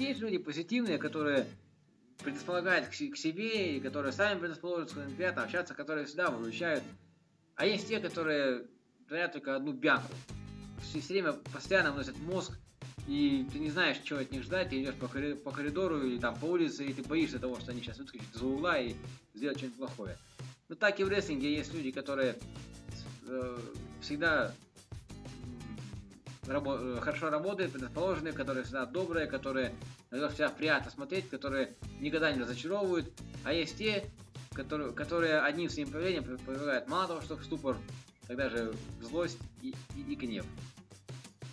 есть люди позитивные, которые предрасполагают к, себе, и которые сами предрасположены своим приятно общаться, которые всегда выручают. А есть те, которые творят только одну бянку. Все время постоянно вносят мозг, и ты не знаешь, чего от них ждать, ты идешь по, коридору, по коридору или там по улице, и ты боишься того, что они сейчас выскочат из угла и сделают что-нибудь плохое. Но так и в рестлинге есть люди, которые э, всегда рабо э, хорошо работают, предрасположенные, которые всегда добрые, которые на всегда приятно смотреть, которые никогда не разочаровывают. А есть те, которые, которые одним своим поведением повергают мало того, что в ступор, тогда же в злость и, и, и гнев.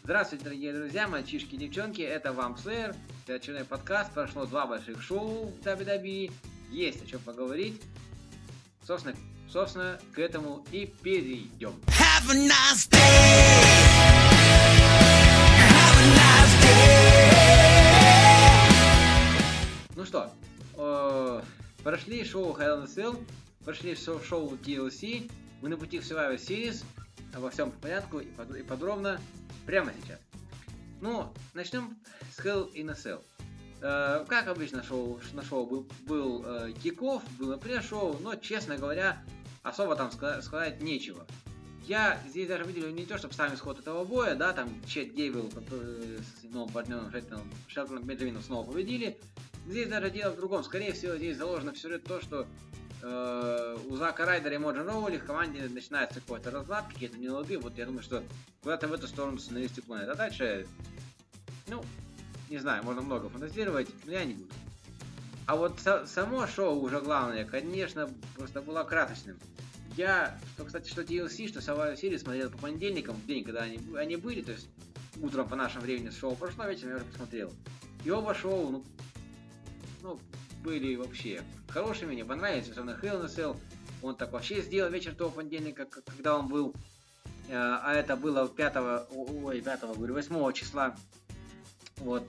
Здравствуйте, дорогие друзья, мальчишки и девчонки, это вам Слэйр, это очередной подкаст, прошло два больших шоу в WWE, есть о чем поговорить. Собственно, собственно, к этому и перейдем. Have a nice day. Ну что, э, прошли шоу Hell in a Cell, прошли шоу, шоу TLC, мы на пути в Survivor Series, обо всем по порядку и, под, и подробно прямо сейчас. Ну, начнем с Hell in a Cell. Э, как обычно шоу, на шоу был, был э, киков, было пресс-шоу, но, честно говоря, особо там сказать нечего. Я здесь даже видел не то, чтобы сам исход этого боя, да, там Чет Гейбл с новым партнером Шелтоном, Шелтоном Бенджамином снова победили, Здесь даже дело в другом. Скорее всего, здесь заложено в сюжет то, что э, у Зака Райдера и Моджин Роули в команде начинается какой-то разлад, какие-то нелады. Вот я думаю, что куда-то в эту сторону навести планет. А дальше, ну, не знаю, можно много фантазировать, но я не буду. А вот само шоу уже главное, конечно, просто было красочным. Я, что, кстати, что DLC, что Survivor Series смотрел по понедельникам, в день, когда они, они были, то есть утром по нашему времени шоу прошло, вечером я уже посмотрел. И оба шоу, ну, ну, были вообще хорошими, мне понравились, особенно Hell in Cell. Он так вообще сделал вечер того понедельника, когда он был, э, а это было 5, ой, 5, говорю, 8 числа. Вот.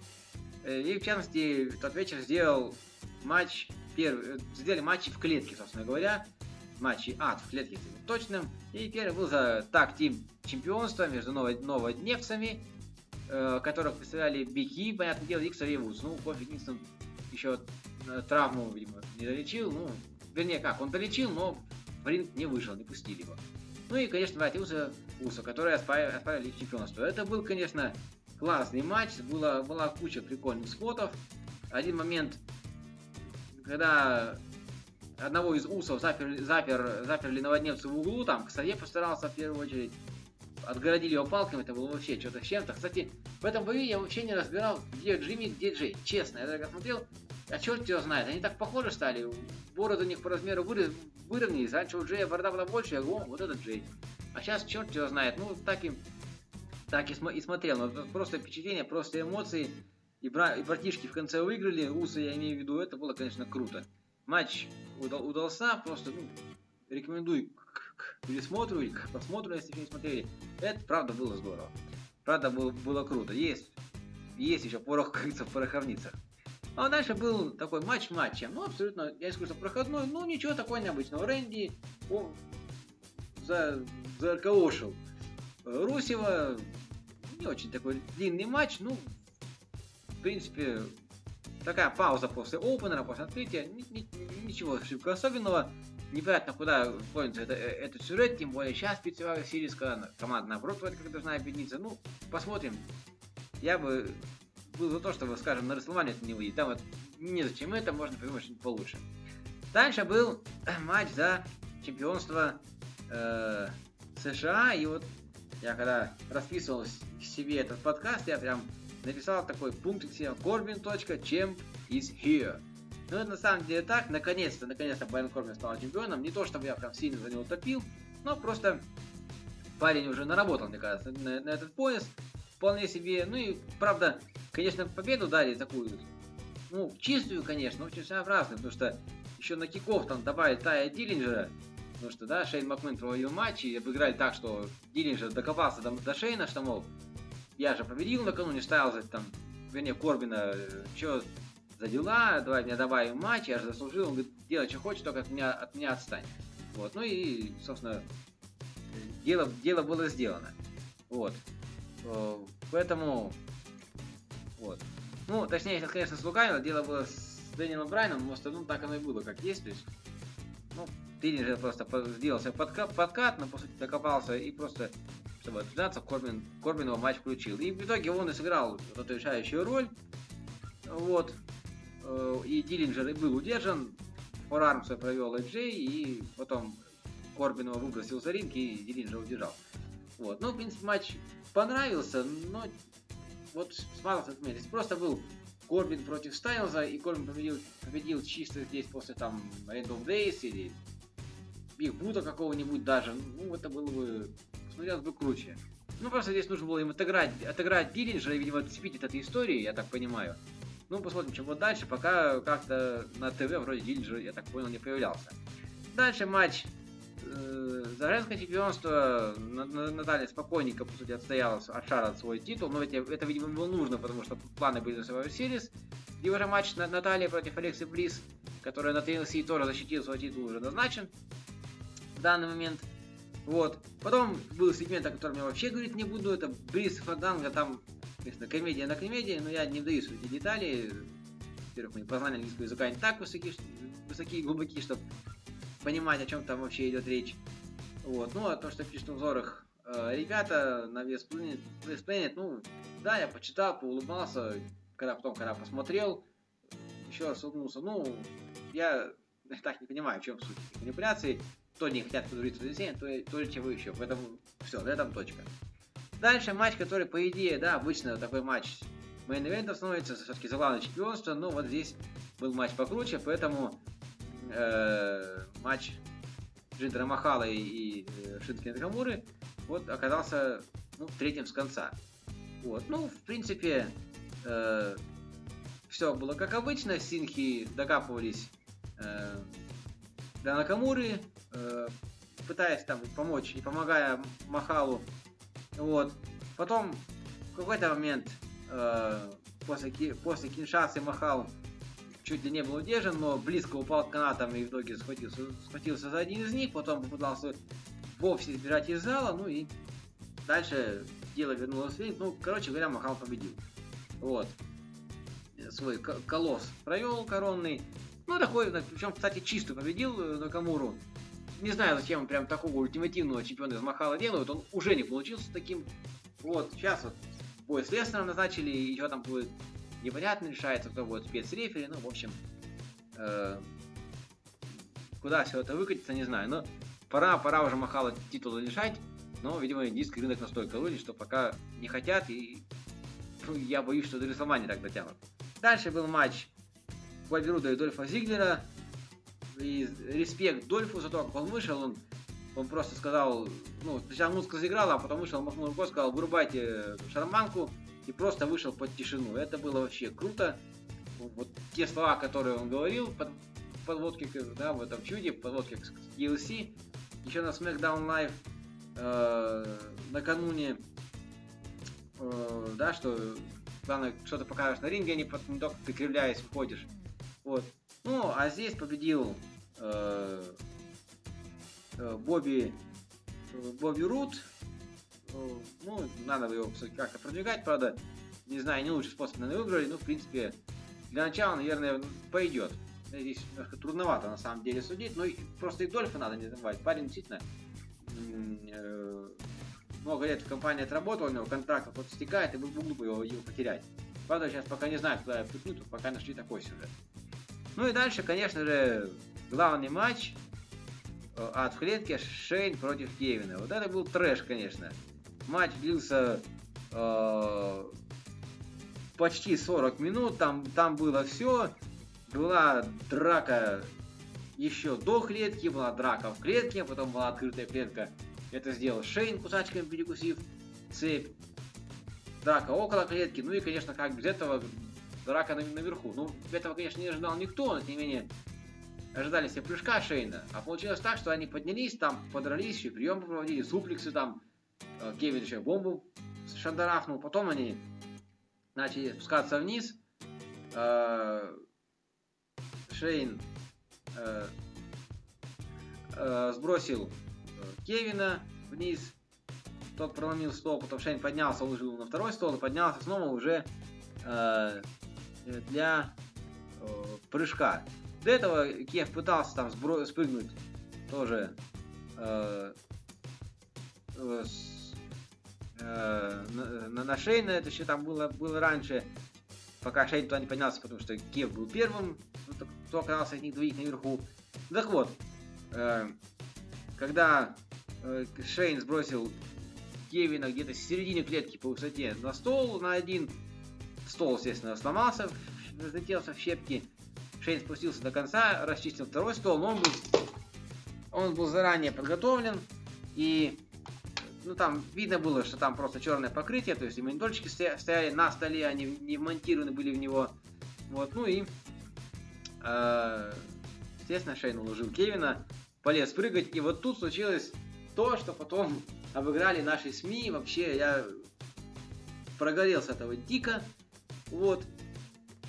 Э, и в частности, тот вечер сделал матч, первый, э, сделали матчи в клетке, собственно говоря. Матчи ад в клетке точным. И первый был за так тим чемпионства между новодневцами, которых представляли Бики, понятное дело, и Ксавье Ну, Кофи Кингстон еще э, травму, видимо, не долечил. Ну, вернее, как, он долечил, но в ринг не вышел, не пустили его. Ну и, конечно, вратился Усо, который оспаривали в чемпионство. Это был, конечно, классный матч, была, была куча прикольных спотов. Один момент, когда одного из усов запер, запер, заперли наводневцы в углу, там Ксавье постарался в первую очередь, отгородили его палками, это было вообще что-то с чем-то. Кстати, в этом бою я вообще не разбирал, где Джимми, где Джей. Честно, я так смотрел, а черт его знает, они так похожи стали. Бороды у них по размеру выровнялись. Раньше у Джея борода была больше, я говорю, вот этот Джей. А сейчас черт его знает. Ну, так и, так и, см- и смотрел. Но просто впечатление, просто эмоции. И, бра- и братишки в конце выиграли. Усы, я имею в виду, это было, конечно, круто. Матч удал- удался, просто ну, рекомендую к, к пересмотру или к просмотру, если не смотрели. Это правда было здорово. Правда было, было круто. Есть, есть еще порох, как говорится, в пороховницах. А дальше был такой матч матчем. Ну, абсолютно, я скажу, что проходной. Ну, ничего такого необычного. Рэнди о, за, заколошил Русева. Не очень такой длинный матч. Ну, в принципе, такая пауза после опенера, после открытия. Ни, ни, ничего особенного. Непонятно, куда клонится это, этот сюжет, тем более сейчас Питцевая Сирис, когда команда наоборот вроде как должна объединиться. Ну, посмотрим. Я бы был за то, чтобы, скажем, на Расселмане это не выйдет. Там вот незачем это, можно придумать что-нибудь получше. Дальше был матч за чемпионство э, США, и вот я когда расписывал себе этот подкаст, я прям написал такой пункт себе Corbin.champ is here. Ну, это на самом деле так, наконец-то, наконец-то Брайан Корбин стал чемпионом. Не то, чтобы я прям сильно за него топил, но просто парень уже наработал, мне кажется, на, на этот пояс вполне себе. Ну и, правда, конечно, победу дали такую, ну, чистую, конечно, очень своеобразную, потому что еще на киков там добавили Тая Диллинджера, потому что, да, Шейн Макмен проводил матч и обыграли так, что Диллинджер докопался до, до Шейна, что, мол, я же победил накануне, ставил за, там, вернее, Корбина, что за дела, давай мне добавим матч, я же заслужил, он говорит, делай, что хочешь, только от меня, от меня отстань. Вот, ну и, собственно, дело, дело было сделано. Вот. Э, поэтому вот. Ну, точнее, сейчас, конечно, с Лукавино дело было с Дэниелом Брайном, но в остальном так оно и было, как есть. То есть, ну, Диллинджер просто сделал себе подкат, подкат, но, по сути, докопался и просто, чтобы отжаться, Корбин, Корбин его матч включил. И в итоге он и сыграл эту решающую роль. Вот. Э, и Диллинджер и был удержан. Форармса провел AJ, и потом Корбин его выбросил за ринг, и Диллинджер удержал. Вот. Ну, в принципе, матч понравился, но вот смотрелся отметить. Просто был Корбин против Стайлза, и Корбин победил, победил чисто здесь после там End of Days или Биг Буда какого-нибудь даже. Ну, это было бы, смотрелось бы круче. Ну, просто здесь нужно было им отыграть, отыграть Диллинджера и, видимо, отцепить от этой истории, я так понимаю. Ну, посмотрим, чем будет дальше. Пока как-то на ТВ вроде Диллинджер, я так понял, не появлялся. Дальше матч э, за женское чемпионство Наталья спокойненько, по сути, отстояла от шара свой титул, но это, это, видимо, было нужно, потому что планы были на Survivor Series. И уже матч на, Наталья против Алексы Близ, которая на TLC тоже защитила свой титул, уже назначен в данный момент. Вот. Потом был сегмент, о котором я вообще говорить не буду, это Бриз Фаданга, там, конечно, комедия на комедии, но я не вдаюсь в эти детали. Во-первых, мои познания английского языка не так высокие, высокие и глубокие, чтобы понимать, о чем там вообще идет речь. Вот. Ну, а то, что пишут в узорах э, ребята на West Planet, West Planet, ну, да, я почитал, поулыбался, когда потом, когда посмотрел, еще раз улыбнулся. Ну, я так не понимаю, в чем суть манипуляций. То не хотят подружиться с детьми, то, то чего еще. Поэтому все, на этом точка. Дальше матч, который, по идее, да, обычно такой матч main event ом становится все-таки за главное чемпионство, но вот здесь был матч покруче, поэтому э, матч Джиндера Махала и, и э, Шинске Накамуры вот оказался ну, третьим с конца. Вот. Ну, в принципе, э, все было как обычно. Сингхи докапывались э, до Накамуры, э, пытаясь там помочь и помогая Махалу. Вот. Потом в какой-то момент э, после, после Киншасы Махал чуть ли не был удержан, но близко упал к канатам и в итоге схватился, схватился за один из них, потом попытался вовсе сбежать из зала, ну и дальше дело вернулось в ринг. Ну, короче говоря, Махал победил. Вот. Свой колосс провел коронный. Ну, такой, причем, кстати, чисто победил э, Накамуру. Не знаю, зачем он прям такого ультимативного чемпиона из Махала делают. Он уже не получился таким. Вот, сейчас вот бой с Леснером назначили, и что там будет непонятно решается, кто будет спецрефери, ну, в общем, э, куда все это выкатится, не знаю, но пора, пора уже Махала титул лишать, но, видимо, индийский рынок настолько вылез, что пока не хотят, и ну, я боюсь, что до Рестлмани так дотянут. Дальше был матч Бобби Руда и Дольфа Зиглера, и респект Дольфу за то, как он вышел, он, он просто сказал, ну, сначала музыка заиграла, а потом вышел, махнул рукой, сказал, вырубайте шарманку, и просто вышел под тишину. Это было вообще круто. Вот те слова, которые он говорил под подводке, да, в этом чуде, подводке к DLC. Еще на SmackDown Live э, накануне, э, да, что главное, что то покажешь на ринге, а не только ты кривляясь входишь. Вот. Ну, а здесь победил э, э, Бобби Бобби Рут, ну, надо его как-то продвигать, правда, не знаю, не лучший способ, наверное, выбрали, но, в принципе, для начала, наверное, пойдет. Здесь немножко трудновато, на самом деле, судить, но просто и Дольфа надо не забывать. Парень действительно э, много лет в компании отработал, у него контракт вот стекает, и было бы глупо его, его потерять. Правда, сейчас пока не знаю, куда я впихну, пока нашли такой сюжет. Ну и дальше, конечно же, главный матч э, от в Шейн против Кевина. Вот это был трэш, конечно. Матч длился э, почти 40 минут, там, там было все. Была драка еще до клетки, была драка в клетке, потом была открытая клетка. Это сделал Шейн, кусачками перекусив цепь. Драка около клетки, ну и, конечно, как без этого, драка наверху. Ну, этого, конечно, не ожидал никто, но, тем не менее, ожидали себе прыжка Шейна. А получилось так, что они поднялись, там подрались, еще приемы проводили, суплексы там, Э, Кевин еще бомбу шандарахнул, потом они начали спускаться вниз. Э, Шейн э, сбросил Кевина вниз, тот проломил стол, потом Шейн поднялся, уложил на второй стол и поднялся снова уже для э, прыжка. До этого Кев пытался там сбро- спрыгнуть тоже э, э, с, э, на, на, на Шейна, это еще там было, было раньше, пока Шейн туда не поднялся, потому что Кев был первым, ну, кто оказался из них двоих наверху. Так вот, э, когда э, Шейн сбросил Кевина где-то в середине клетки по высоте на стол, на один стол, естественно, сломался, разлетелся в щепки. Шейн спустился до конца, расчистил второй стол, но он был, он был заранее подготовлен, и ну там видно было, что там просто черное покрытие, то есть и мониторчики стояли на столе, они не вмонтированы были в него. Вот, ну и э, естественно, Шейн уложил Кевина, полез прыгать, и вот тут случилось то, что потом обыграли наши СМИ. Вообще, я прогорел с этого дико. Вот.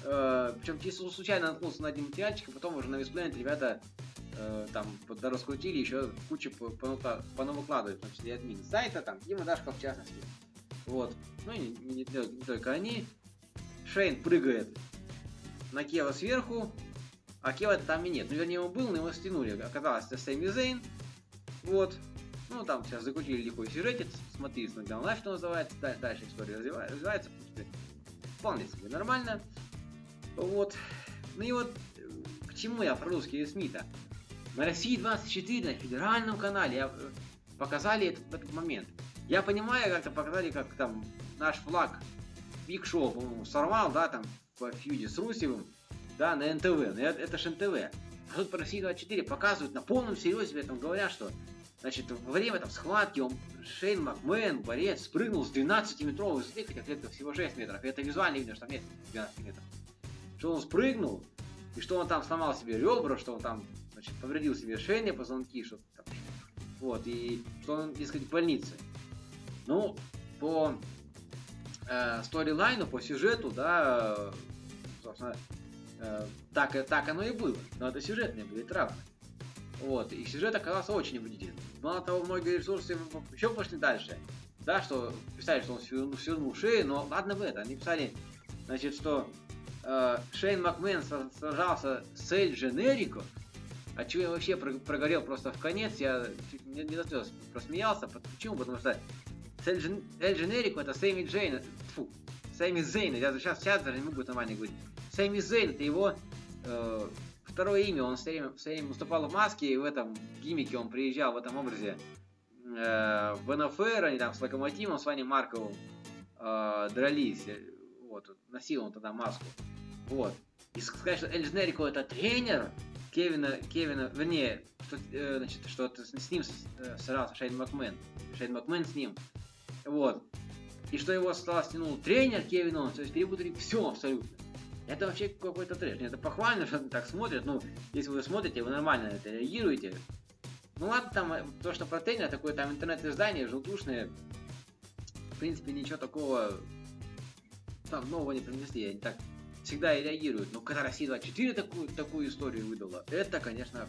Э, причем случайно наткнулся на один материальчик, а потом уже на Веспланет ребята э, там раскрутили, еще кучу понавыкладывают, в том числе админ сайта, там, Дима Дашков в частности. Вот. Ну и не, не, не, только они. Шейн прыгает на Кева сверху, а Кева там и нет. Ну, вернее, он был, но его стянули. Оказалось, это Сэмми Зейн. Вот. Ну, там сейчас закрутили лихой сюжетец, смотри, смотри, Live, что называется, дальше история развивается вполне себе нормально. Вот. Ну и вот, к чему я про русские СМИ-то? На России 24 на федеральном канале я, э, показали этот, этот момент. Я понимаю, как-то показали, как там наш флаг Биг Шоу, по-моему, сорвал, да, там, по фьюде с Русевым, да, на НТВ. Но это, это же НТВ. А тут по России 24 показывают на полном серьезе, этом говорят, что Значит, во время там схватки он, Шейн Макмен, борец, спрыгнул с 12-метровой высоты, хотя клетка всего 6 метров. И это визуально видно, что там нет 12 метров. Что он спрыгнул, и что он там сломал себе ребра, что он там, значит, повредил себе шейные позвонки, что там. Вот, и что он, дескать, в больнице. Ну, по э, сторилайну, по сюжету, да, собственно, э, так, так оно и было. Но это сюжетные были травмы. Вот, и сюжет оказался очень убедительным. Мало того, многие ресурсы еще пошли дальше. Да, что писали, что он свернул, свернул шею, но ладно в это. Они писали, значит, что э, Шейн Макмен сражался с Эль Дженерико, от чего я вообще прогорел просто в конец, я не, не до слез просмеялся. Почему? Потому что Эль Дженерико это Сэмми Джейн, фу, Сэмми Зейн, я сейчас, сейчас даже не могу нормально говорить. Сэмми Зейн это его э, второе имя, он все время, все время выступал в маске, и в этом гиммике он приезжал в этом образе э, в НФР, они там с Локомотивом, с Ваней Марковым э, дрались, вот, носил он тогда маску, вот. И сказать, что Эль Дженерико это тренер Кевина, Кевина, вернее, что, э, значит, что с ним э, сражался Шейн Макмен, Шейн Макмен с ним, вот. И что его стал стянул тренер Кевина, то есть перепутали все абсолютно. Это вообще какой-то трэш. Это похвально, что так смотрят. Ну, если вы смотрите, вы нормально на это реагируете. Ну ладно, там э, то, что про тренера, такое там интернет-издание, желтушное. В принципе, ничего такого там нового не принесли. Они так всегда и реагируют. Но когда Россия 24 такую, такую историю выдала, это, конечно,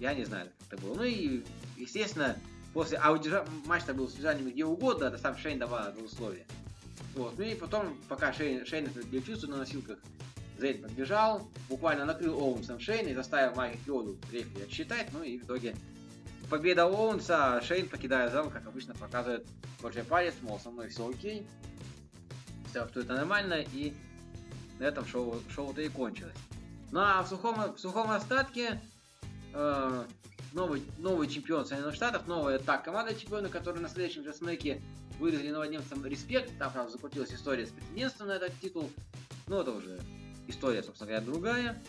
я не знаю, как это было. Ну и, естественно, после аудио матч-то был с где угодно, это сам Шейн давал это условие. Вот. Ну и потом, пока Шейн, Шейн переключился на носилках, Зейд подбежал, буквально накрыл Оуэнсом Шейна и заставил Майка Киоду рефери отсчитать, ну и в итоге победа Оуэнса, Шейн, покидая зал, как обычно, показывает Божий палец, мол, со мной все окей, все, что это нормально, и на этом шоу, шоу-то и кончилось. Ну а в сухом, в сухом остатке э, новый, новый чемпион Соединенных Штатов, новая так команда чемпиона, который на следующем же смеке выразили новодемцам респект, там, правда, закрутилась история с претендентством на этот титул, ну, это уже история, собственно говоря, другая,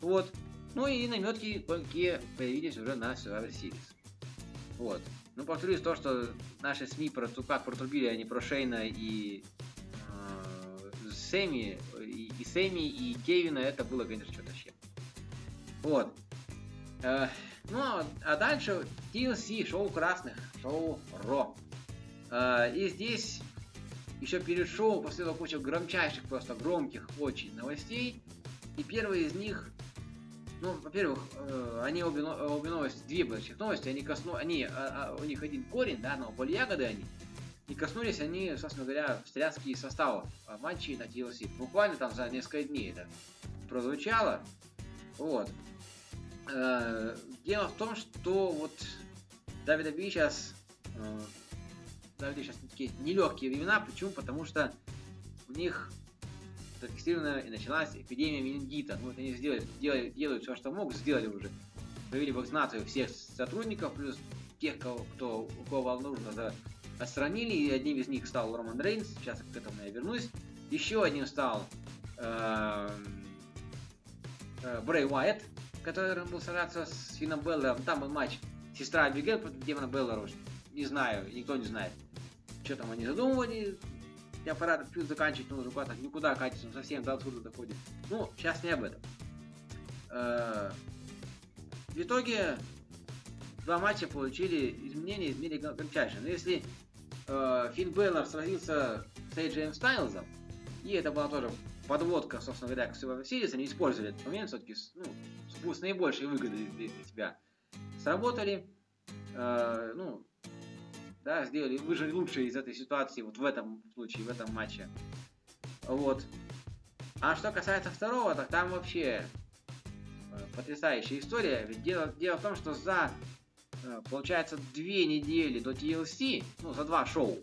вот, ну и наметки кое появились уже на Survivor Series, вот, ну, повторюсь, то, что наши СМИ про как протрубили они про Шейна и э, Сэмми, и, и Сэмми, и Кевина, это было, конечно, что-то чем. Вот. Э, ну, а дальше TLC, шоу красных, шоу Ро. А, и здесь еще перед шоу последовала куча громчайших, просто громких очень новостей. И первая из них, ну, во-первых, э, они обе, обе новости, две больших новости, они косну, они, а, а, у них один корень, да, но были ягоды они. И коснулись они, собственно говоря, встряски составов матчей на TLC. Буквально там за несколько дней это прозвучало. Вот. Э, дело в том, что вот WWE сейчас WWE сейчас такие нелегкие времена. Почему? Потому что у них зарегистрирована и началась эпидемия менингита. Ну, вот они сделали, делали, делают все, что могут, сделали уже. Провели вакцинацию всех сотрудников, плюс тех, кого, кто, у кого нужно, за, отстранили, и одним из них стал Роман Рейнс, сейчас к этому я вернусь. Еще одним стал э, э, Который был сражаться с Финном Беллером. Там был матч сестра Абигель против Демона Беллера. Не знаю, никто не знает, что там они задумывали. Я пора плюс заканчивать, но уже куда-то никуда катится, он совсем до отсюда доходит. Ну, сейчас не об этом. Э, в итоге два матча получили изменения, изменили громчайшие. Но если э, Финн Бейлор сразился с AJ Стайлзом, и это была тоже подводка, собственно говоря, к Survivor Series, они использовали этот момент все-таки ну, с, наибольшей выгодой для, для себя. Сработали, э, ну, да, сделали, выжили лучшее из этой ситуации вот в этом случае, в этом матче. Вот. А что касается второго, так там вообще э, потрясающая история. Ведь дело, дело в том, что за, э, получается, две недели до TLC, ну, за два шоу,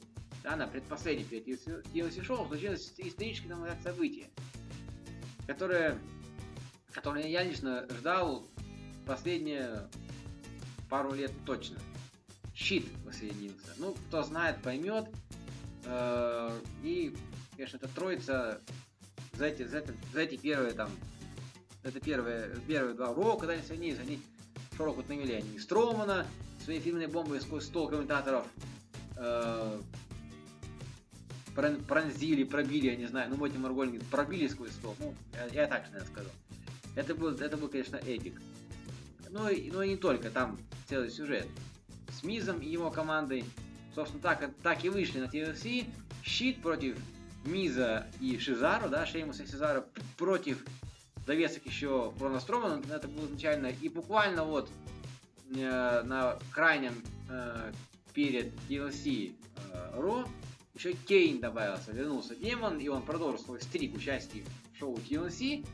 да, на предпоследнем перед TLC шоу случилось историческое, на событие, которое, которое я лично ждал последние пару лет точно щит воссоединился. Ну, кто знает, поймет. Э, и, конечно, эта троица за эти, за, эти, за эти первые там, это первые, первые два рока, когда они соединились, они широко навели они Стромана, своей фирменной бомбой сквозь стол комментаторов э, пронзили, пробили, я не знаю, ну, Моти Марголин пробили сквозь стол, ну, я, я так, наверное, скажу. Это был, это был, конечно, эпик. Ну и, ну не только, там целый сюжет с Мизом и его командой. Собственно, так, так и вышли на TLC. Щит против Миза и Шизару, да, Шеймуса и Шизару против довесок еще Брона Стромана, это было изначально, и буквально вот э, на крайнем э, перед TLC э, Ро еще Кейн добавился, вернулся Демон, и он продолжил свой стрик участия в шоу TLC,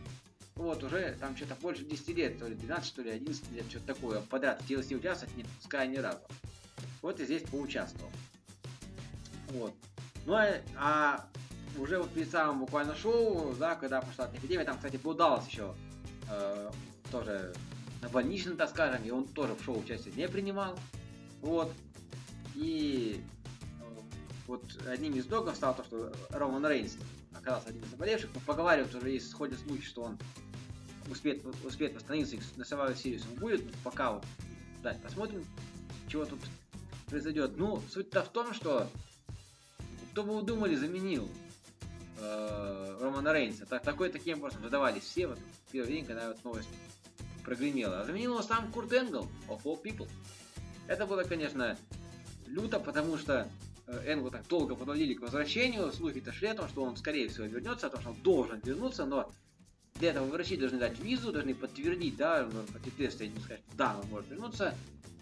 вот, уже там что-то больше 10 лет, то ли 12, что ли 11 лет, что-то такое, подряд в TLC участвовать, не пускай ни разу. Вот и здесь поучаствовал. Вот. Ну, а, а уже вот перед самым буквально шоу, да, когда пошла эпидемия, там, кстати, был еще э, тоже на больничном, так скажем, и он тоже в шоу участие не принимал. Вот. И вот одним из догов стало то, что Роман Рейнс оказался один из заболевших, но поговаривают уже есть ходят слухи, что он успеет, успеет восстановиться и на Survivor Series он будет, пока вот дать посмотрим, чего тут произойдет. Ну, суть-то в том, что кто бы вы думали, заменил э, Романа Рейнса. Так, такой таким образом задавались все вот первый день, когда вот новость прогремела. А заменил его сам Курт Энгл, of all people. Это было, конечно, люто, потому что э, Энгл так долго подводили к возвращению. Слухи-то шли о том, что он, скорее всего, вернется, о том, что он должен вернуться, но для этого врачи должны дать визу, должны подтвердить, да, эти тесты, не сказать, да, он может вернуться.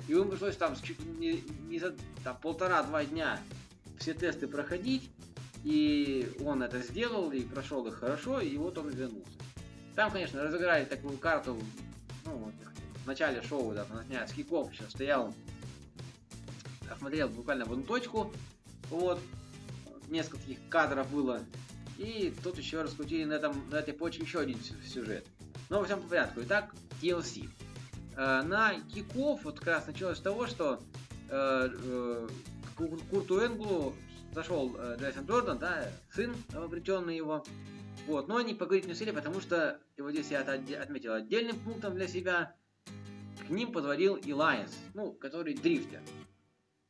И ему пришлось там чуть не, не за там, полтора-два дня все тесты проходить, и он это сделал, и прошел их хорошо, и вот он вернулся. Там, конечно, разыграли такую карту, ну, в начале шоу, да, начиная с киков, еще стоял, осмотрел буквально в одну точку, вот, нескольких кадров было, и тут еще раскрутили на, этом, на этой почве еще один сюжет. Но во всем по порядку. Итак, TLC. Э, на киков вот как раз началось с того, что э, э, Курту Энглу зашел э, Джейсон Джордан, да, сын обретенный его. Вот, но они поговорить не успели, потому что, и вот здесь я это отметил отдельным пунктом для себя, к ним позвонил Илайнс, ну, который дрифтер.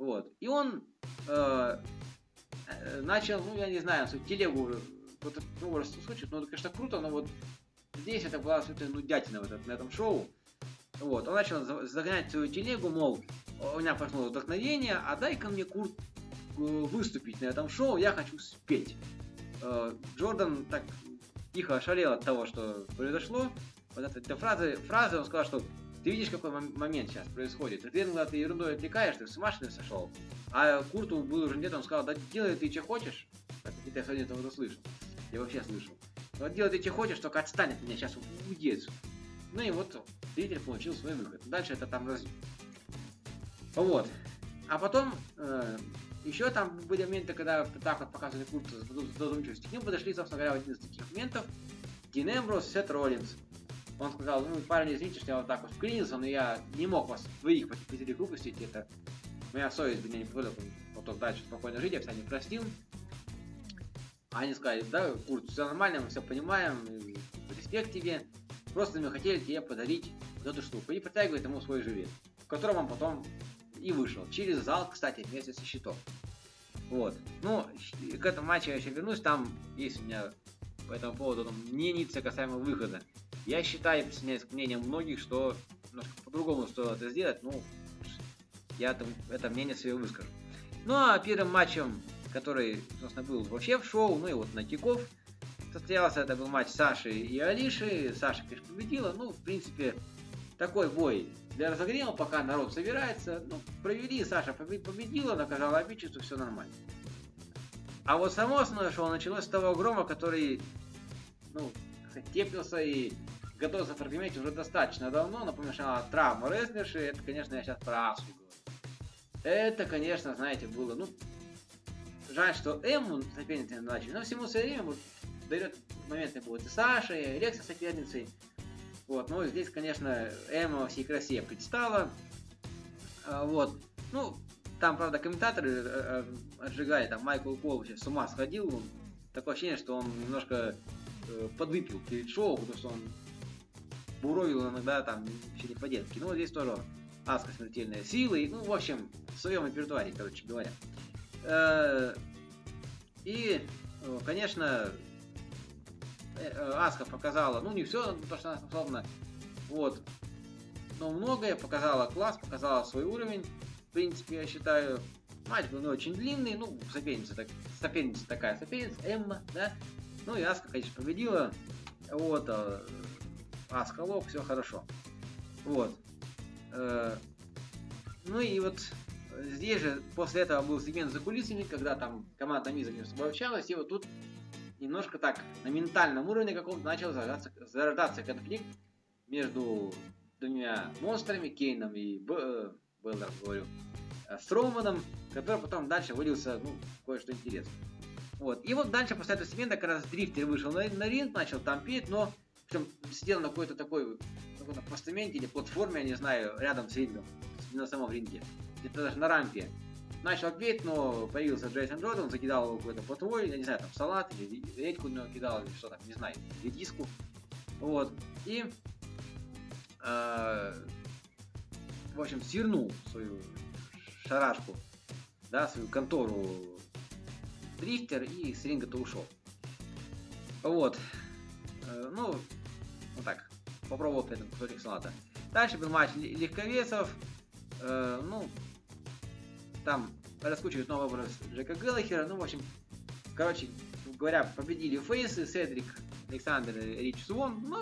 Вот. И он э, э начал, ну, я не знаю, телегу кто-то ну, раскусочек, ну, это, конечно, круто, но вот здесь это была абсолютно ну, дятина в этом, на этом шоу. Вот, он начал загонять свою телегу, мол, у меня пошло вдохновение, а дай-ка мне Курт э, выступить на этом шоу, я хочу спеть. Э, Джордан так тихо ошалел от того, что произошло. Вот этой фразы, фразы он сказал, что Ты видишь, какой момент сейчас происходит. ты, когда ты ерундой отвлекаешь, ты с ума сошел. А Курту был уже нет, он сказал, да делай ты что хочешь. Это я сегодня этого услышал. Я вообще слышал. Вот делай ты что хочешь, только отстань от меня, сейчас уйди Ну и вот зритель получил свой выход. Дальше это там раз... Вот. А потом э, еще там были моменты, когда так вот показывали Курта с задумчивостью. К ним подошли, собственно говоря, один из таких моментов. Дин Эмброс, Сет Роллинс. Он сказал, ну, парни, извините, что я вот так вот вклинился, но я не мог вас двоих посетителей выпустить. Это моя совесть меня не позволила потом дальше спокойно жить, я всегда не простил. Они сказали, да, Курт, все нормально, мы все понимаем, респект тебе. Просто мы хотели тебе подарить вот эту штуку. И протягивает ему свой жилет, в котором он потом и вышел. Через зал, кстати, вместе со щитом. Вот. Ну, к этому матчу я еще вернусь. Там есть у меня по этому поводу там, мнение касаемо выхода. Я считаю, присоединяюсь к мнениям многих, что немножко по-другому стоило это сделать. Ну, я это, это мнение свое выскажу. Ну, а первым матчем, который, собственно, был вообще в шоу, ну и вот на киков, состоялся, это был матч Саши и Алиши. Саша, конечно, победила. Ну, в принципе, такой бой для разогрева, пока народ собирается. Ну, провели, Саша победила, наказала обидчицу, все нормально. А вот само основное шоу началось с того грома, который, ну, теплился и готовился прогреметь уже достаточно давно. Что она травма рестлерши. Это, конечно, я сейчас про Асу говорю. Это, конечно, знаете, было, ну, жаль, что Эму соперницей начали, но всему свое время дает моменты будут и Саша, и Алекса соперницей. Вот, но здесь, конечно, Эмма во всей красе предстала. А, вот. Ну, там, правда, комментаторы э, э, отжигали, там Майкл Кол вообще с ума сходил. Такое ощущение, что он немножко подвыпил перед шоу, потому что он буровил иногда там еще не по-детски. Ну, здесь тоже Аска смертельная сила, и, ну, в общем, в своем репертуаре, короче говоря. Э, и, конечно, э, Аска показала, ну, не все, то, что она способна, вот, но многое, показала класс, показала свой уровень, в принципе, я считаю, матч был не очень длинный, ну, соперница, так, соперница такая, соперница, Эмма, да, ну, и Аска, конечно, победила, вот, а, Аска лог, все хорошо, вот, Э, ну и вот здесь же после этого был сегмент за кулисами, когда там команда Миза между собой и вот тут немножко так на ментальном уровне каком-то начал зарождаться, зарождаться конфликт между двумя монстрами, Кейном и Б, э, Беллер, говорю, э, Строуманом, который потом дальше вылился, ну, кое-что интересное. Вот. И вот дальше после этого сегмента как раз Дрифтер вышел на, на ринг, начал там петь, но причем сидел на какой-то такой каком-то постаменте или платформе, я не знаю, рядом с рингом, не на самом ринге, где-то даже на рампе. Начал петь, но появился Джейсон Джордан, закидал его какой-то плотвой, я не знаю, там салат или редьку на кидал, или что там, не знаю, редиску. Вот. И э, в общем, свернул свою шарашку, да, свою контору дрифтер и с ринга-то ушел. Вот. Э, ну, вот так попробовал при этом кусочек салата. Дальше был матч легковесов. Э, ну, там раскучивают новый образ Джека Гэллахера. Ну, в общем, короче говоря, победили Фейсы, Седрик, Александр Рич Суон. Ну,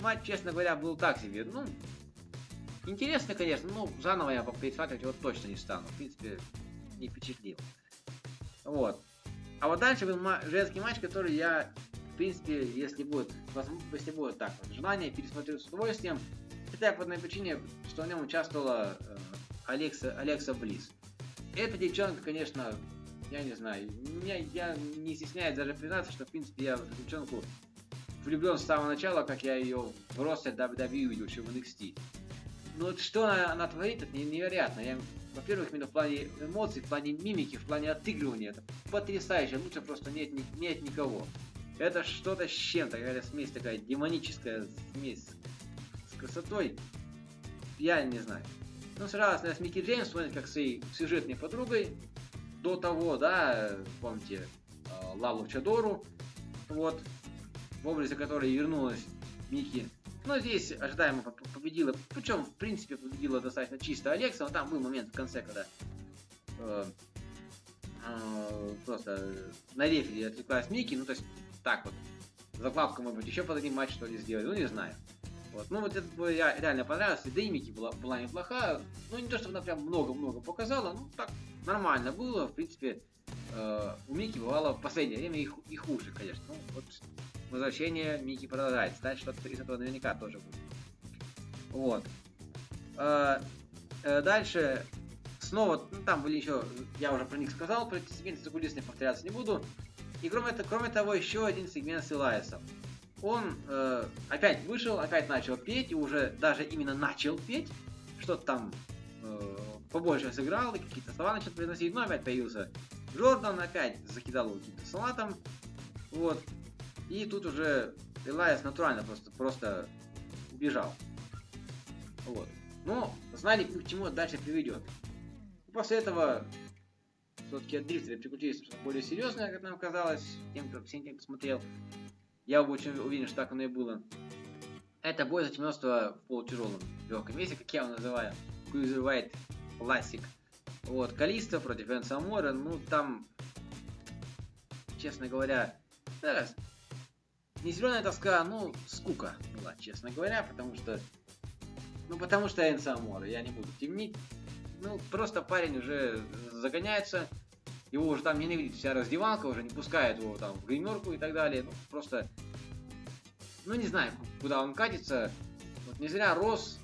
матч, честно говоря, был так себе. Ну, интересно, конечно, но заново я пересматривать его точно не стану. В принципе, не впечатлил. Вот. А вот дальше был женский матч, который я принципе, если будет, если будет так вот, желание, пересмотрю с удовольствием. Хотя по одной причине, что в нем участвовала э, Алекса, Алекса Близ. Эта девчонка, конечно, я не знаю, меня, я не стесняюсь даже признаться, что, в принципе, я в девчонку влюблен с самого начала, как я ее в росте WWE увидел в NXT. Ну вот что она, она творит, это невероятно. Я, во-первых, именно в плане эмоций, в плане мимики, в плане отыгрывания, это потрясающе, лучше просто нет, нет никого. Это что-то с чем-то, какая-то смесь такая демоническая смесь с красотой. Я не знаю. Ну, сразу с Микки Джеймс, вспомнить как своей сюжетной подругой. До того, да, помните, э, Лалу Чадору, вот, в образе которой вернулась Микки. Но здесь ожидаемо победила, причем, в принципе, победила достаточно чисто Алекса, но там был момент в конце, когда э, э, просто на рефери отвлеклась Микки, ну, то есть так вот. Закладку, может быть, еще под один матч что ли сделать, ну не знаю. Вот. Ну, вот это мне реально понравилось. И да и Мики была, была неплохая. Ну, не то, чтобы она прям много-много показала, ну, так, нормально было. В принципе, э, у Мики бывало в последнее время и, и хуже, конечно. Ну, вот возвращение Мики продолжается. Дальше что-то из этого наверняка тоже будет. Вот. Э, э, дальше снова, ну, там были еще, я уже про них сказал, про эти сегменты закулисные повторяться не буду. И кроме, кроме того, еще один сегмент с Илайсом. Он э, опять вышел, опять начал петь, и уже даже именно начал петь, что-то там э, побольше сыграл, и какие-то слова начал произносить, но опять появился Джордан, опять закидал его каким-то салатом, вот. И тут уже Элайс натурально просто, просто убежал. Вот. Но знали, к чему дальше приведет. После этого все-таки от дрифтера переключились более серьезное, как нам казалось, тем, кто, всем тем, кто смотрел. Я очень уверен, что так оно и было. Это бой за чемпионство в полутяжелом легком весе, как я его называю. Cruiserweight Classic. Вот, Калиста против Энса Амора, ну там, честно говоря, да, не зеленая тоска, ну, скука была, честно говоря, потому что, ну, потому что Энса Амора, я не буду темнить, ну, просто парень уже загоняется, его уже там ненавидит вся раздевалка, уже не пускает его там в гримерку и так далее. Ну, просто, ну, не знаю, куда он катится. Вот не зря рос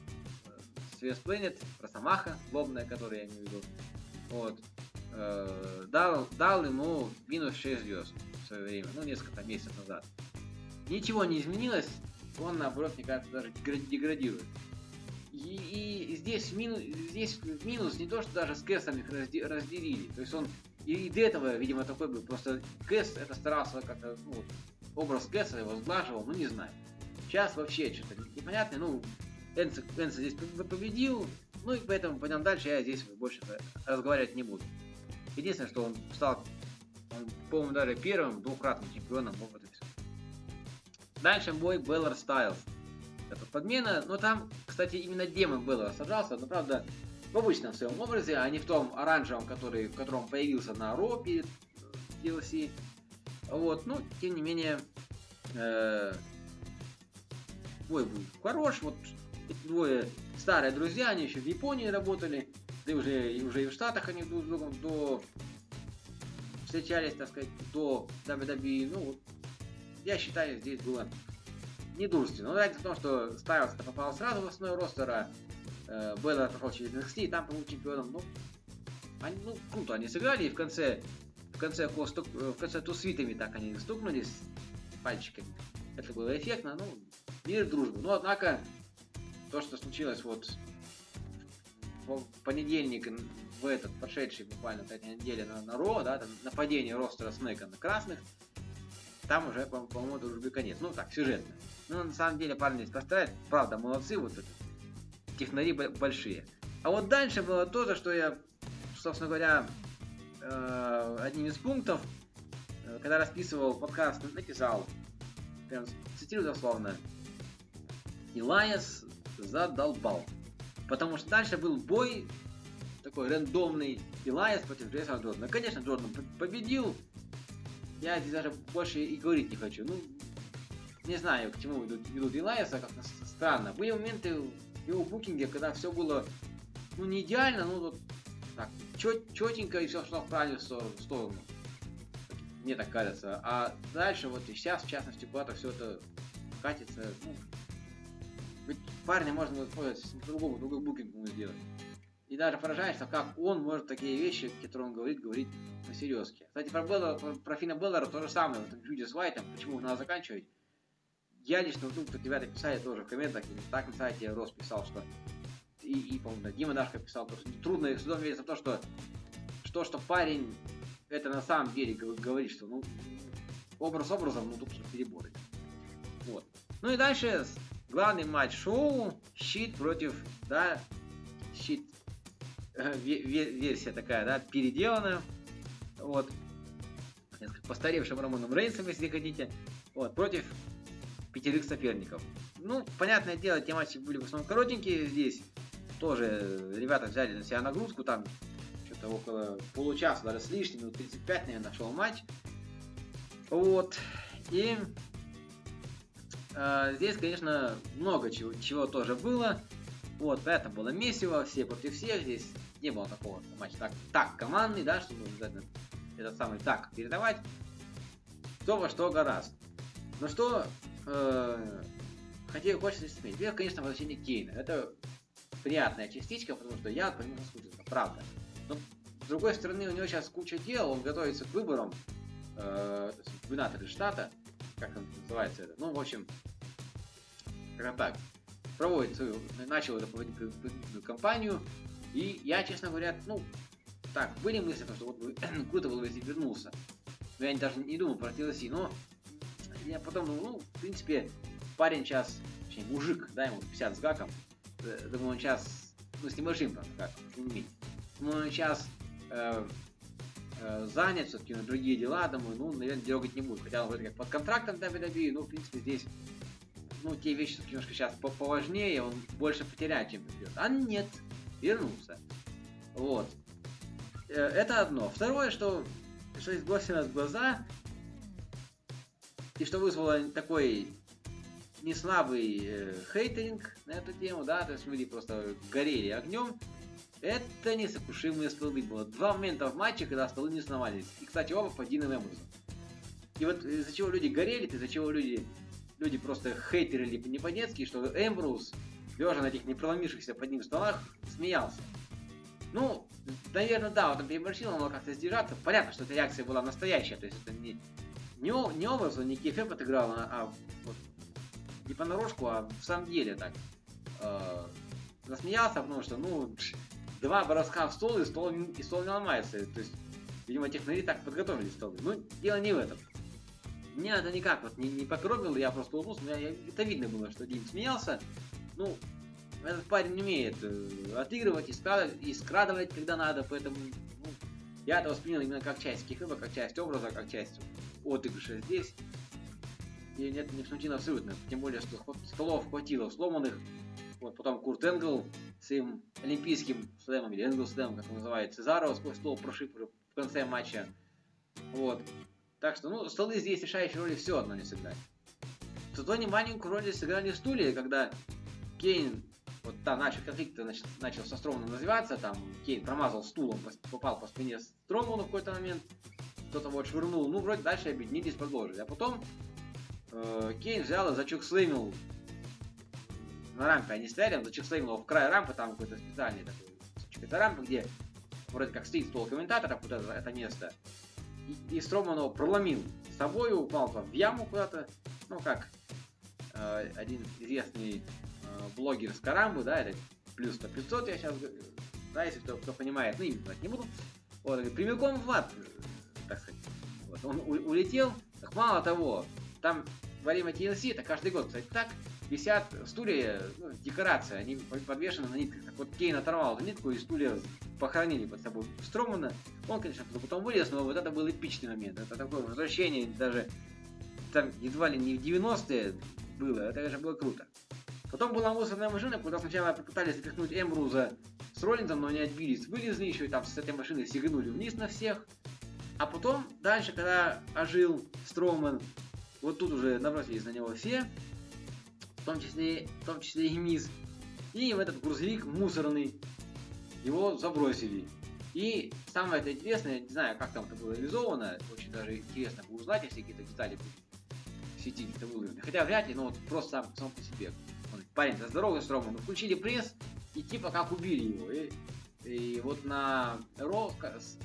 Свес Планет, Росомаха, лобная, которую я имею в виду. Вот. Э, дал, дал ему минус 6 звезд в свое время, ну, несколько месяцев назад. Ничего не изменилось, он, наоборот, мне кажется, даже деградирует. И, и здесь, минус, здесь минус не то, что даже с Кэсом их разделили. То есть он и до этого, видимо, такой был. Просто Кэс это старался как-то, ну, образ Кэса его сглаживал, ну не знаю. Сейчас вообще что-то непонятное. Ну, Энса, здесь победил, ну и поэтому пойдем дальше, я здесь больше разговаривать не буду. Единственное, что он стал, он, по-моему, даже первым двукратным чемпионом, все. Дальше бой Беллар Стайлз. Это подмена, но там, кстати, именно демон Беллар сажался, но правда, в обычном своем образе, а не в том оранжевом, который, в котором появился на Ро перед DLC. Вот, ну, тем не менее, э, бой был хорош. Вот эти двое старые друзья, они еще в Японии работали, да и уже, и уже и в Штатах они друг с другом до встречались, так сказать, до WWE. Ну, я считаю, здесь было недружественно. Но разница в том, что Стайлс попал сразу в основной ростер, а э, Бэллар прошел через NXT, и там был чемпионом. Ну, они, ну, круто они сыграли, и в конце, в конце, стук, э, в конце тусвитами так они стукнулись пальчиками. Это было эффектно, ну, мир дружбы. Но, однако, то, что случилось вот в понедельник, в этот прошедший буквально этой неделе на, на Ро, да, там, нападение ростера Снейка на красных, там уже, по-моему, дружбы конец. Ну, так, сюжетно. Ну, на самом деле, парни здесь поставят, правда, молодцы, вот это технари большие. А вот дальше было то, за что я, собственно говоря, э, одним из пунктов, э, когда расписывал подкаст, написал, прям цитирую дословно, Илайас задолбал. Потому что дальше был бой такой рандомный Илайас против Джейсона Джордана. Конечно, Джордан победил. Я здесь даже больше и говорить не хочу. Ну, не знаю, к чему ведут, ведут Илайаса, как странно. Были моменты его букинге, когда все было, ну, не идеально, ну, вот так, чет, четенько и все шло в правильную сторону. Мне так кажется. А дальше, вот и сейчас, в частности, куда-то все это катится, ну, ведь парня можно использовать по-другому, другой букинг сделать. И даже поражаешься, как он может такие вещи, которые он говорит, говорить на серьезке. Кстати, про, Белла, про, Фина Беллера то же самое, в этом интервью с Вайтом, почему надо заканчивать. Я лично, ну, тут ребята писали тоже в комментах, и так на сайте Рос писал, что и, и по-моему, Дима Дашка писал, что трудно с судом верится в то, что, что, что парень это на самом деле говорит, что, ну, образ образом, ну, тут переборы. Вот. Ну и дальше главный матч шоу, щит против, да, щит, версия такая, да, переделанная, вот, постаревшим Романом Рейнсом, если хотите, вот, против пятерых соперников. Ну, понятное дело, те матчи были в основном коротенькие здесь. Тоже ребята взяли на себя нагрузку, там что-то около получаса, даже с лишним, минут 35, наверное, шел матч. Вот. И э, здесь, конечно, много чего, чего тоже было. Вот, это было месиво, все против всех. Здесь не было такого матча так, так командный, да, что нужно этот, самый так передавать. Кто во что гораст. Ну что, э, хотел, хочется отметить. Первое, конечно, возвращение Кейна. Это приятная частичка, потому что я по нему соскучился, правда. Но, с другой стороны, у него сейчас куча дел, он готовится к выборам э, губернатора штата, как он называется это. Ну, в общем, как так, проводит свою, начал эту предвыборную кампанию, и я, честно говоря, ну, так, были мысли, что вот круто было, если вернулся. Но я даже не думал про TLC, но я потом думал, ну, в принципе, парень сейчас, точнее, мужик, да, ему 50 с гаком, э, думаю, он сейчас, ну, с небольшим, там, как, думаю, он сейчас э, э, занят все-таки на другие дела, думаю, ну, наверное, дергать не будет. Хотя он вроде как под контрактом WWE, ну, в принципе, здесь, ну, те вещи немножко сейчас поважнее, он больше потеряет, чем придет. А нет, вернулся. Вот. Э, это одно. Второе, что, что из бросилось в глаза, и что вызвало такой не слабый э, хейтеринг на эту тему, да, то есть люди просто горели огнем. Это несокрушимые столбы. Было два момента в матче, когда столы не сломались. И, кстати, оба по Дину Эмбрузу. И вот из-за чего люди горели, из-за чего люди, люди просто хейтерили не по-детски, что Эмбрус, лежа на этих не проломившихся под ним столах, смеялся. Ну, наверное, да, вот он переборщил, он мог как-то сдержаться. Понятно, что эта реакция была настоящая, то есть это не, не, не образ, он не Кефеп отыграл, а, а вот, не понарошку, а в самом деле так. Э, засмеялся, потому что, ну, два броска в стол, и стол, и стол не ломается. То есть, видимо, технари так подготовили столы. Ну, дело не в этом. Меня это никак вот не, не покоробило, я просто улыбнулся, меня, я, это видно было, что Дим смеялся. Ну, этот парень умеет э, отыгрывать и, скрадывать, и скрадывать, когда надо, поэтому ну, я это воспринял именно как часть кикэба, как часть образа, как часть отыгрыша здесь. И нет, не смутило абсолютно. Тем более, что столов хватило сломанных. Вот, потом Курт Энгл с своим олимпийским слэмом, или Энгл слэм, как он называет, Цезаро сквозь стол прошиб в конце матча. Вот. Так что, ну, столы здесь решающие роли все одно не сыграли. Зато не маленькую роль сыграли стулья, когда Кейн вот там начал конфликт начал, начал со Строманом развиваться, там Кейн промазал стулом, попал по спине Строману в какой-то момент, кто-то вот швырнул, ну, вроде дальше объединились, продолжили. А потом э, Кейн взял и зачукслеймил на рампе они стояли, он зачукслеймил его в край рампы, там какой-то специальный такой это рампа, где вроде как стоит стол комментаторов, вот это, это место. И, и Строман его проломил с собой, упал в яму куда-то, ну как э, один известный блогер с Карамбы, да, это плюс 100 500 я сейчас, да, если кто, кто понимает, ну, имя не буду. Вот, прямиком в ад, так сказать. Вот, он у, улетел, так мало того, там во время TLC, это каждый год, кстати, так, висят стулья, ну, декорации, они подвешены на нитках. Так вот Кейн оторвал эту нитку и стулья похоронили под собой Стромана. Он, конечно, потом вылез, но вот это был эпичный момент. Это такое возвращение даже там едва ли не в 90-е было, это, конечно, было круто. Потом была мусорная машина, куда сначала попытались запихнуть Эмбруза с Роллинзом, но они отбились, вылезли еще и там с этой машины сиганули вниз на всех. А потом, дальше, когда ожил Строман, вот тут уже набросились на него все, в том числе, в том числе и Миз. И в этот грузовик мусорный его забросили. И самое это интересное, не знаю, как там это было реализовано, очень даже интересно бы узнать, если какие-то детали в сети где-то выложены. Хотя вряд ли, но вот просто сам, сам по себе. Он, парень, за здоровый Строма, ну включили пресс, и типа как убили его. И, и вот на Ро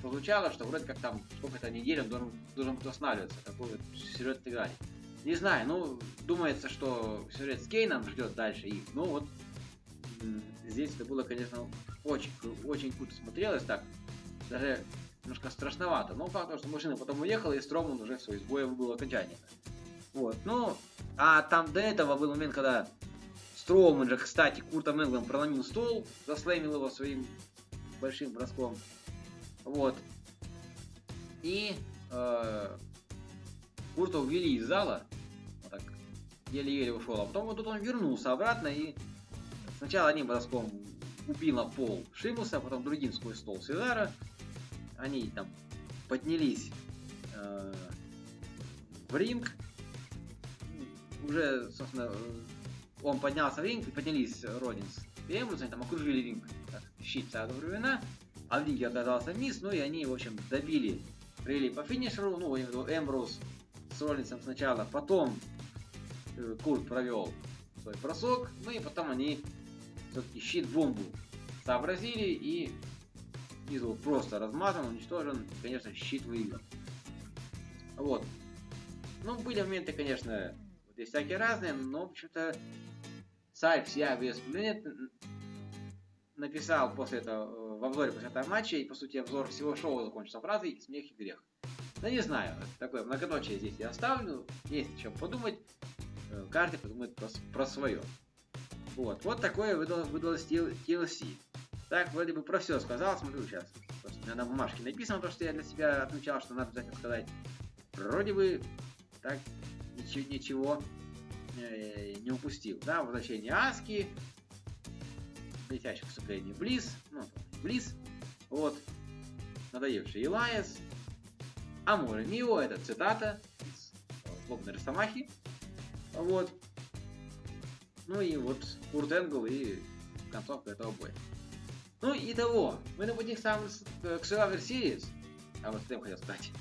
прозвучало, что вроде как там сколько-то недель он должен, должен восстанавливаться. Такой вот сюжет играли. Не знаю, ну, думается, что сюжет с Кейном ждет дальше их. Ну вот, здесь это было, конечно, очень, очень круто смотрелось так. Даже немножко страшновато. Но факт, что машина потом уехала, и Строман уже все, из боя был окончательно. Вот, ну, а там до этого был момент, когда Строуман же, кстати, Куртом Энглом проломил стол, заслеймил его своим большим броском. Вот. И э, Курта увели из зала, вот так, еле-еле ушел, а потом вот тут он вернулся обратно и сначала одним броском убил на пол Шимуса, а потом другим сквозь стол Сезара. Они там поднялись э, в ринг. уже, собственно, он поднялся в ринг, и поднялись Родинс и Эмбрус, они там окружили ринг, как щит старого времена, а в ринге оказался Мисс, ну и они, в общем, добили, привели по финишеру, ну, Эмбрус с Роллинсом сначала, потом э, Курт провел свой бросок, ну и потом они все-таки щит-бомбу сообразили и снизу просто размазан, уничтожен, конечно, щит выиграл. Вот. Ну, были моменты, конечно, есть всякие разные, но, в общем-то, сайт вся без написал после этого, в обзоре после этого матча, и, по сути, обзор всего шоу закончился фразой «Смех и грех». Ну, не знаю, такое многоточие здесь я оставлю, есть о чем подумать, э, каждый подумает про, про свое. Вот, вот такое выдалось, выдалось TLC. Так, вроде бы про все сказал, смотрю сейчас. Просто у меня на бумажке написано то, что я для себя отмечал, что надо обязательно сказать. Вроде бы так ничего, ничего э, не упустил. Да, возвращение Аски, летящее выступление Близ, ну, Близ, вот, надоевший Илайс, Амура Мио, это цитата из Злобной Росомахи, вот, ну и вот Курт Энгл и концовка этого боя. Ну и того, мы на пути к, сам, к Survivor Series, а вот тем хотел сказать,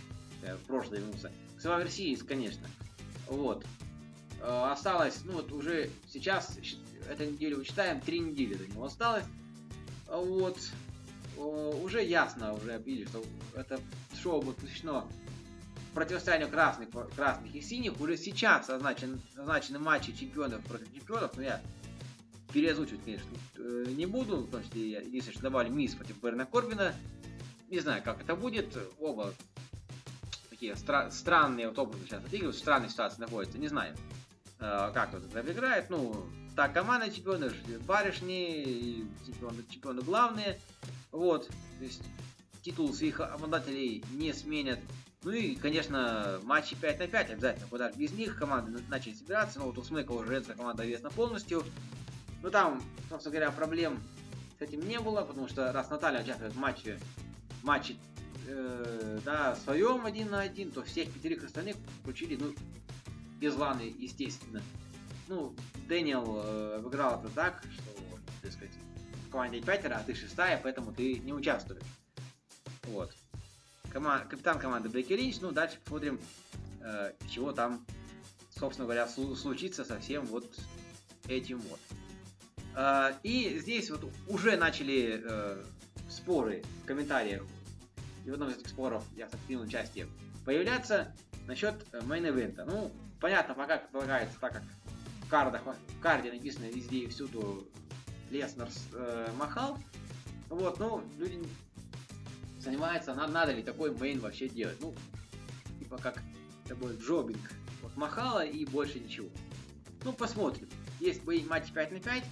я в прошлое вернулся, к Survivor Series, конечно, вот, э, осталось, ну вот уже сейчас, эту неделю вычитаем, три недели до него осталось, вот, уже ясно, уже обидели, что это шоу будет посвящено противостоянию красных, красных и синих. Уже сейчас означен, означены матчи чемпионов против чемпионов, но я переозвучивать, конечно, э, не буду, потому что я единственное, что добавили Мисс против Берна Корбина. Не знаю, как это будет. Оба такие стра- странные вот образы сейчас отыгрывают, в странной ситуации находятся. Не знаю, э, как тут это играет. Ну, так, команда чемпионы, барышни, чемпионы, чемпионы главные. Вот, то есть титул своих обладателей не сменят. Ну и, конечно, матчи 5 на 5 обязательно, куда без них команды начали собираться. Ну вот у Смека уже женская команда известна полностью. Ну там, собственно говоря, проблем с этим не было, потому что раз Наталья участвует в матче, матче э, да, своем один на один, то всех пятерых остальных включили, ну, без Ланы, естественно. Ну, Дэниел э, обыграл это так, что, так сказать, в команде пятеро, а ты шестая, поэтому ты не участвуешь. Вот. Кома капитан команды Бекки Линч, ну, дальше посмотрим, э, чего там, собственно говоря, случится со всем вот этим вот. А, и здесь вот уже начали э, споры в комментариях, и в одном из этих споров я принял участие, появляться насчет main event а. Ну, понятно, пока предполагается, так как в, card ах, в card е написано везде и всюду Леснар э, Махал, вот, ну, люди занимаются, надо, надо ли такой main вообще делать. Ну, типа как такой jobbing. Вот Махала и больше ничего. Ну, посмотрим. Есть бои матч 5 на 5,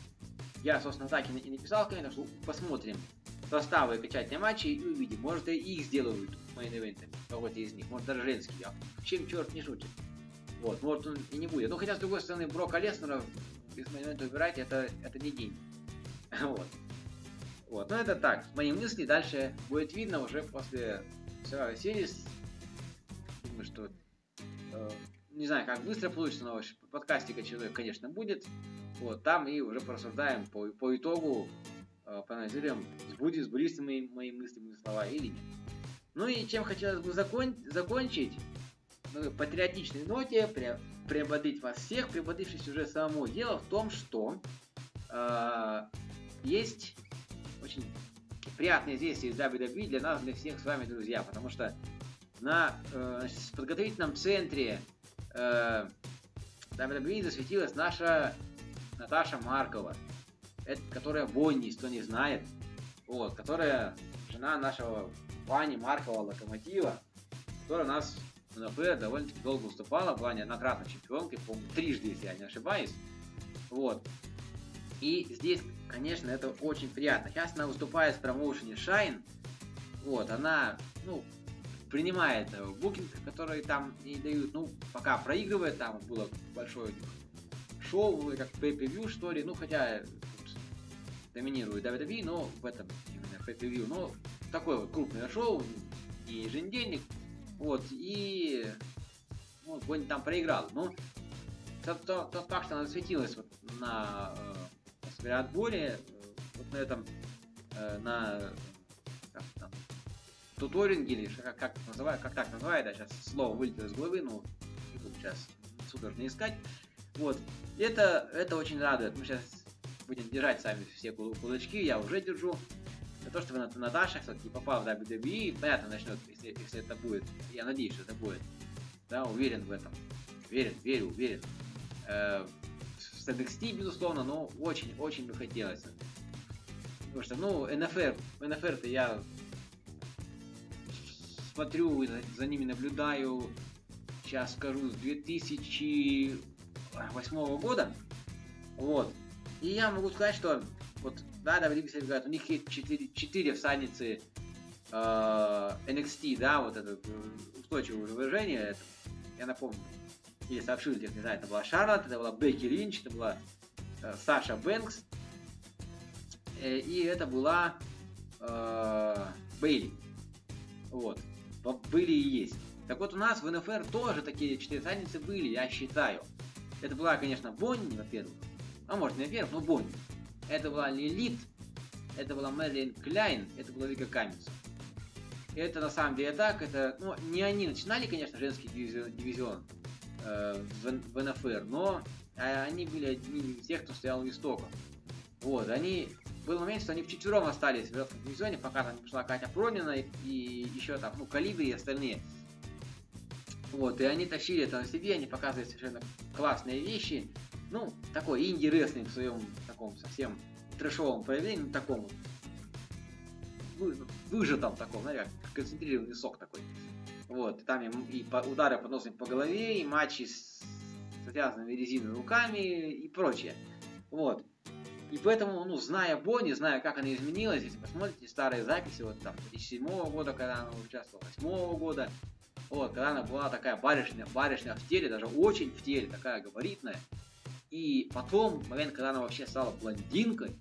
я, собственно, так и написал, конечно, что посмотрим составы окончательные матчи и увидим. Может, и их сделают main event ами, какой-то из них. Может, даже женский. А чем черт не шутит. Вот, может, он и не будет. Ну, хотя, с другой стороны, Брока Леснара из main event а убирать, это, это не дело. Вот. Вот, ну это так, мои мысли дальше будет видно уже после Survivor Series. Думаю, что э, не знаю, как быстро получится, но подкастика человек, конечно, будет. Вот, там и уже порассуждаем по, по итогу, э, поанализируем, сбудет, сбылись мои, мои мысли, мои слова или нет. Ну и чем хотелось бы закон, закончить, ну, патриотичной ноте, при, приободрить вас всех, приободрившись уже самому. Дело в том, что э, есть очень приятное известие из WWE для нас, для всех с вами, друзья, потому что на э, подготовительном центре э, WWE засветилась наша Наташа Маркова, которая Бонни, кто не знает, вот, которая жена нашего Вани Маркова Локомотива, которая у нас в НФ довольно-таки долго выступала, была неоднократно чемпионкой, по-моему, трижды, если я не ошибаюсь. Вот. И здесь, конечно, это очень приятно. Сейчас она выступает в промоушене Shine. Вот, она, ну, принимает э, букинг, который там ей дают, ну, пока проигрывает, там было большое шоу, как pay-per-view, что ли, ну, хотя доминирует WWE, но в этом именно pay-per-view, но такое вот крупное шоу, и еженедельник, вот, и ну, Бонни там проиграл, но тот, тот, тот факт, что она засветилась вот на э, отборе, э, вот на этом, э, на как, там, туторинге или как, как, называют, как так называют, да, сейчас слово вылетело из головы, ну, сейчас судорожно искать. Вот, это, это очень радует. Мы сейчас будем держать сами все кулачки, я уже держу. За то, что вы Наташа, кстати, попал в WWE, понятно, начнет, если, если это будет. Я надеюсь, что это будет. Да, уверен в этом. Уверен, верю, уверен. Э, с NXT, безусловно, но очень-очень бы хотелось. Потому что, ну, НФР, НФР-то я смотрю, за ними наблюдаю, сейчас скажу, с 2008 года. Вот. И я могу сказать, что вот, да, WWE говорят, у них есть 4, 4 всадницы э, NXT, да, вот это э, устойчивое выражение, это, я напомню, или сообщил, тех не знаю, это была Шарлотт, это была Бекки Линч, это была э, Саша Бэнкс, э, и это была э, Бейли. Вот. Были и есть. Так вот, у нас в НФР тоже такие четыре задницы были, я считаю. Это была, конечно, Бонни, во-первых. А может, не во-первых, но Бонни. Это была Лилит, это была Мэрилин Кляйн, это была Вика Каминс. Это на самом деле так, это, ну, не они начинали, конечно, женский дивизион, дивизион э, в, НФР, но э, они были одними из тех, кто стоял у истоков. Вот, они, был момент, что они вчетвером остались в этом дивизионе, пока там пришла Катя Пронина и, и еще там, ну, Калибри и остальные. Вот, и они тащили это на себе, они показывали совершенно классные вещи. Ну, такой инди-рестлинг в своем таком совсем трэшовом проявлении, ну, таком вы, выжатом таком, как концентрированный сок такой. Вот, там и, и по, удары под носом по голове, и матчи с, с связанными резиновыми руками и прочее. Вот. И поэтому, ну, зная Бонни, зная, как она изменилась, если посмотрите старые записи, вот там, 2007 года, когда она участвовала, 2008 года, вот, когда она была такая барышня, барышня в теле, даже очень в теле, такая габаритная. И потом, момент, когда она вообще стала блондинкой,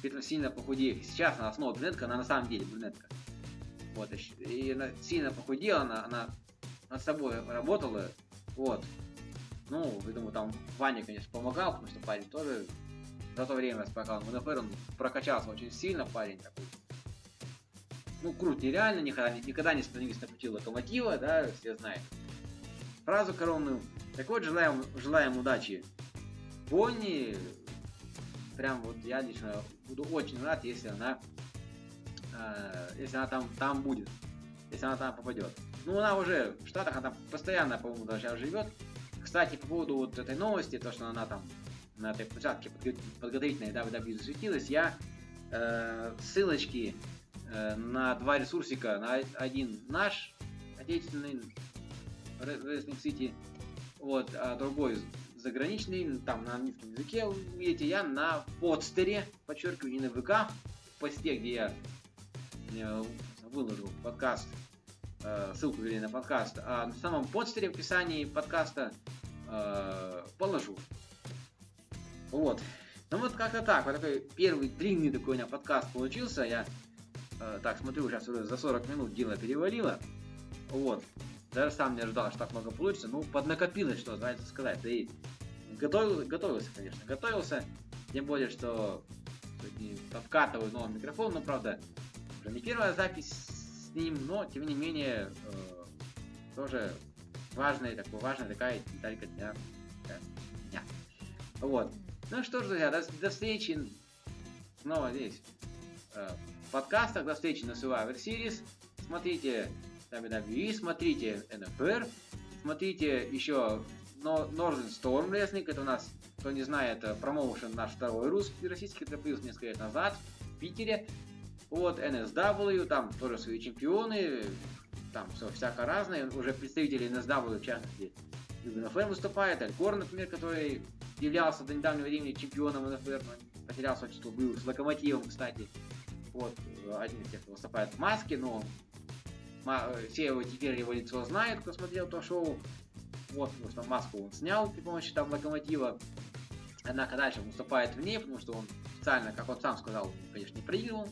при сильно похудев. Сейчас она снова брюнетка, она на самом деле брюнетка. Вот, и она сильно похудела, она, она над собой работала, вот. Ну, я думаю, там Ваня, конечно, помогал, потому что парень тоже за то время скакал. Но, например, он прокачался очень сильно, парень такой. Ну, крут нереально, никогда, никогда не становился на пути локомотива, да, все знают. Фразу коронную. Так вот, желаем, желаем удачи Бонни. Прям вот я лично буду очень рад, если она Э, если она там, там будет, если она там попадет. Ну, она уже в Штатах, она постоянно, по-моему, даже сейчас живет. Кстати, по поводу вот этой новости, то, что она там на этой площадке подготовительной WWE засветилась, я э, ссылочки э, на два ресурсика, на один наш, отечественный, Wrestling City, вот, а другой заграничный, там на английском языке увидите, я на подстере, подчеркиваю, не на ВК, в посте, где я выложу подкаст, э, ссылку, вернее, на подкаст, а на самом подстере в описании подкаста э, положу. Вот. Ну вот как-то так, вот такой первый длинный такой у меня подкаст получился. Я э, так смотрю, сейчас уже за 40 минут дело перевалило. Вот. Даже сам не ожидал, что так много получится. Ну, поднакопилось, что знаете сказать. Да и готовил, готовился, конечно, готовился. Тем более, что подкатываю новый микрофон, но правда уже не первая запись с ним, но тем не менее э, тоже важная, такая, важная такая деталька для, для меня. Вот. Ну что ж, друзья, до, до встречи снова здесь э, в подкастах, до встречи на Survivor Series. Смотрите WWE, смотрите NFR, смотрите еще Northern Storm Wrestling, это у нас, кто не знает, это промоушен наш второй русский, российский, который появился несколько лет назад в Питере. Вот, NSW, там тоже свои чемпионы, там все всяко разное. Уже представители NSW, в частности, НФР выступает. Алькор, например, который являлся до недавнего времени чемпионом НФР, но потерял свое число, был с Локомотивом, кстати. Вот, один из тех, кто выступает в маске, но все его теперь его лицо знают, кто смотрел то шоу. Вот, потому что маску он снял при помощи там локомотива. Однако дальше выступает в ней, потому что он специально, как он сам сказал, конечно, не проигрывал.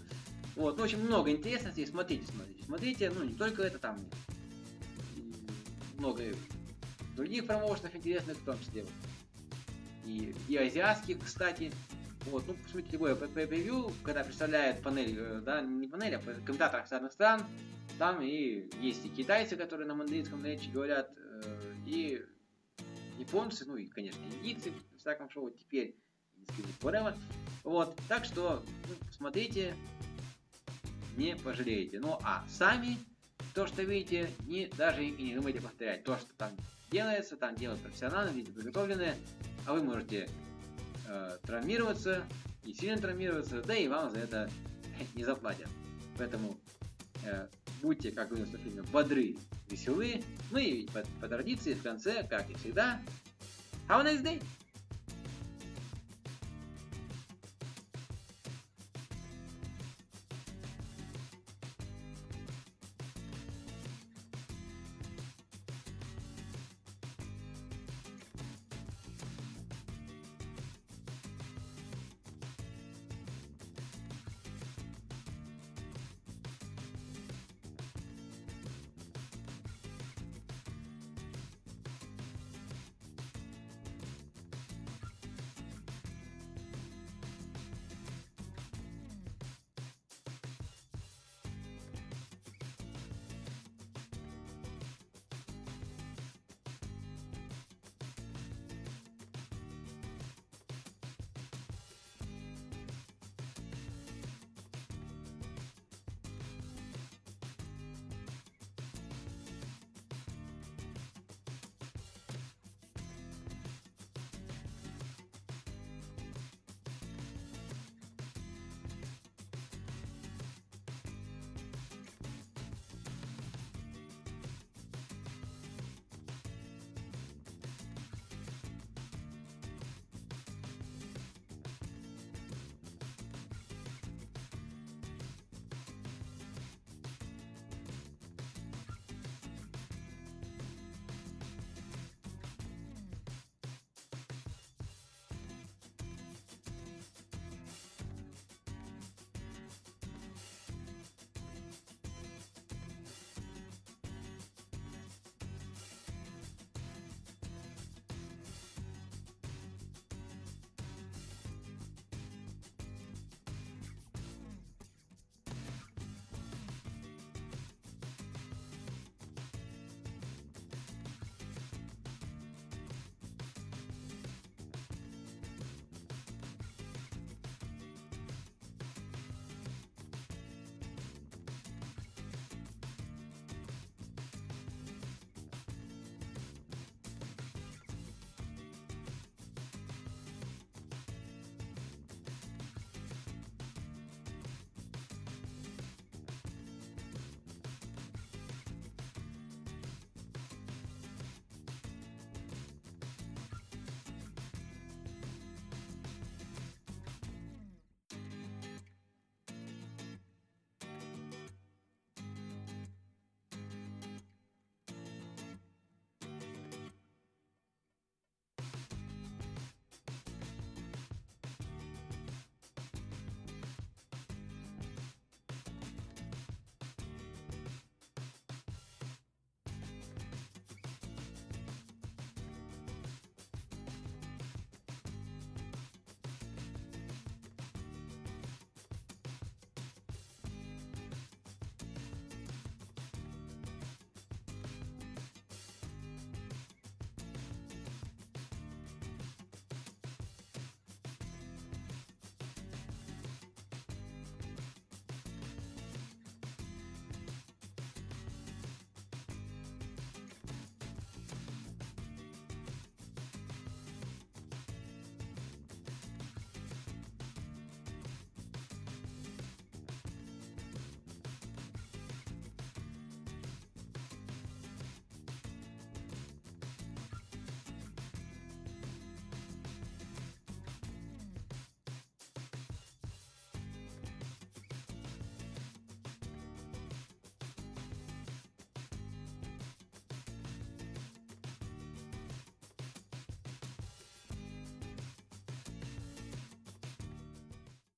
Вот, ну, очень много интересностей, смотрите, смотрите, смотрите, ну, не только это, там много других промоушенов интересных в том числе. и, и азиатских, кстати. Вот, ну, посмотрите любое превью, когда представляет панель, э, да, не панель, а комментаторов разных стран, там и есть и китайцы, которые на мандаринском речи говорят, э, и японцы, ну и, конечно, индийцы, в всяком шоу теперь, whatever. Вот, так что, ну, смотрите, не пожалеете. Ну, а сами то, что видите, не, даже и не думайте повторять. То, что там делается, там делают профессионалы, видите, подготовленные, а вы можете э, травмироваться, и сильно травмироваться, да и вам за это не заплатят. Поэтому э, будьте, как говорится в фильме, бодры, веселы. Ну и по, по традиции в конце, как и всегда, have a nice day!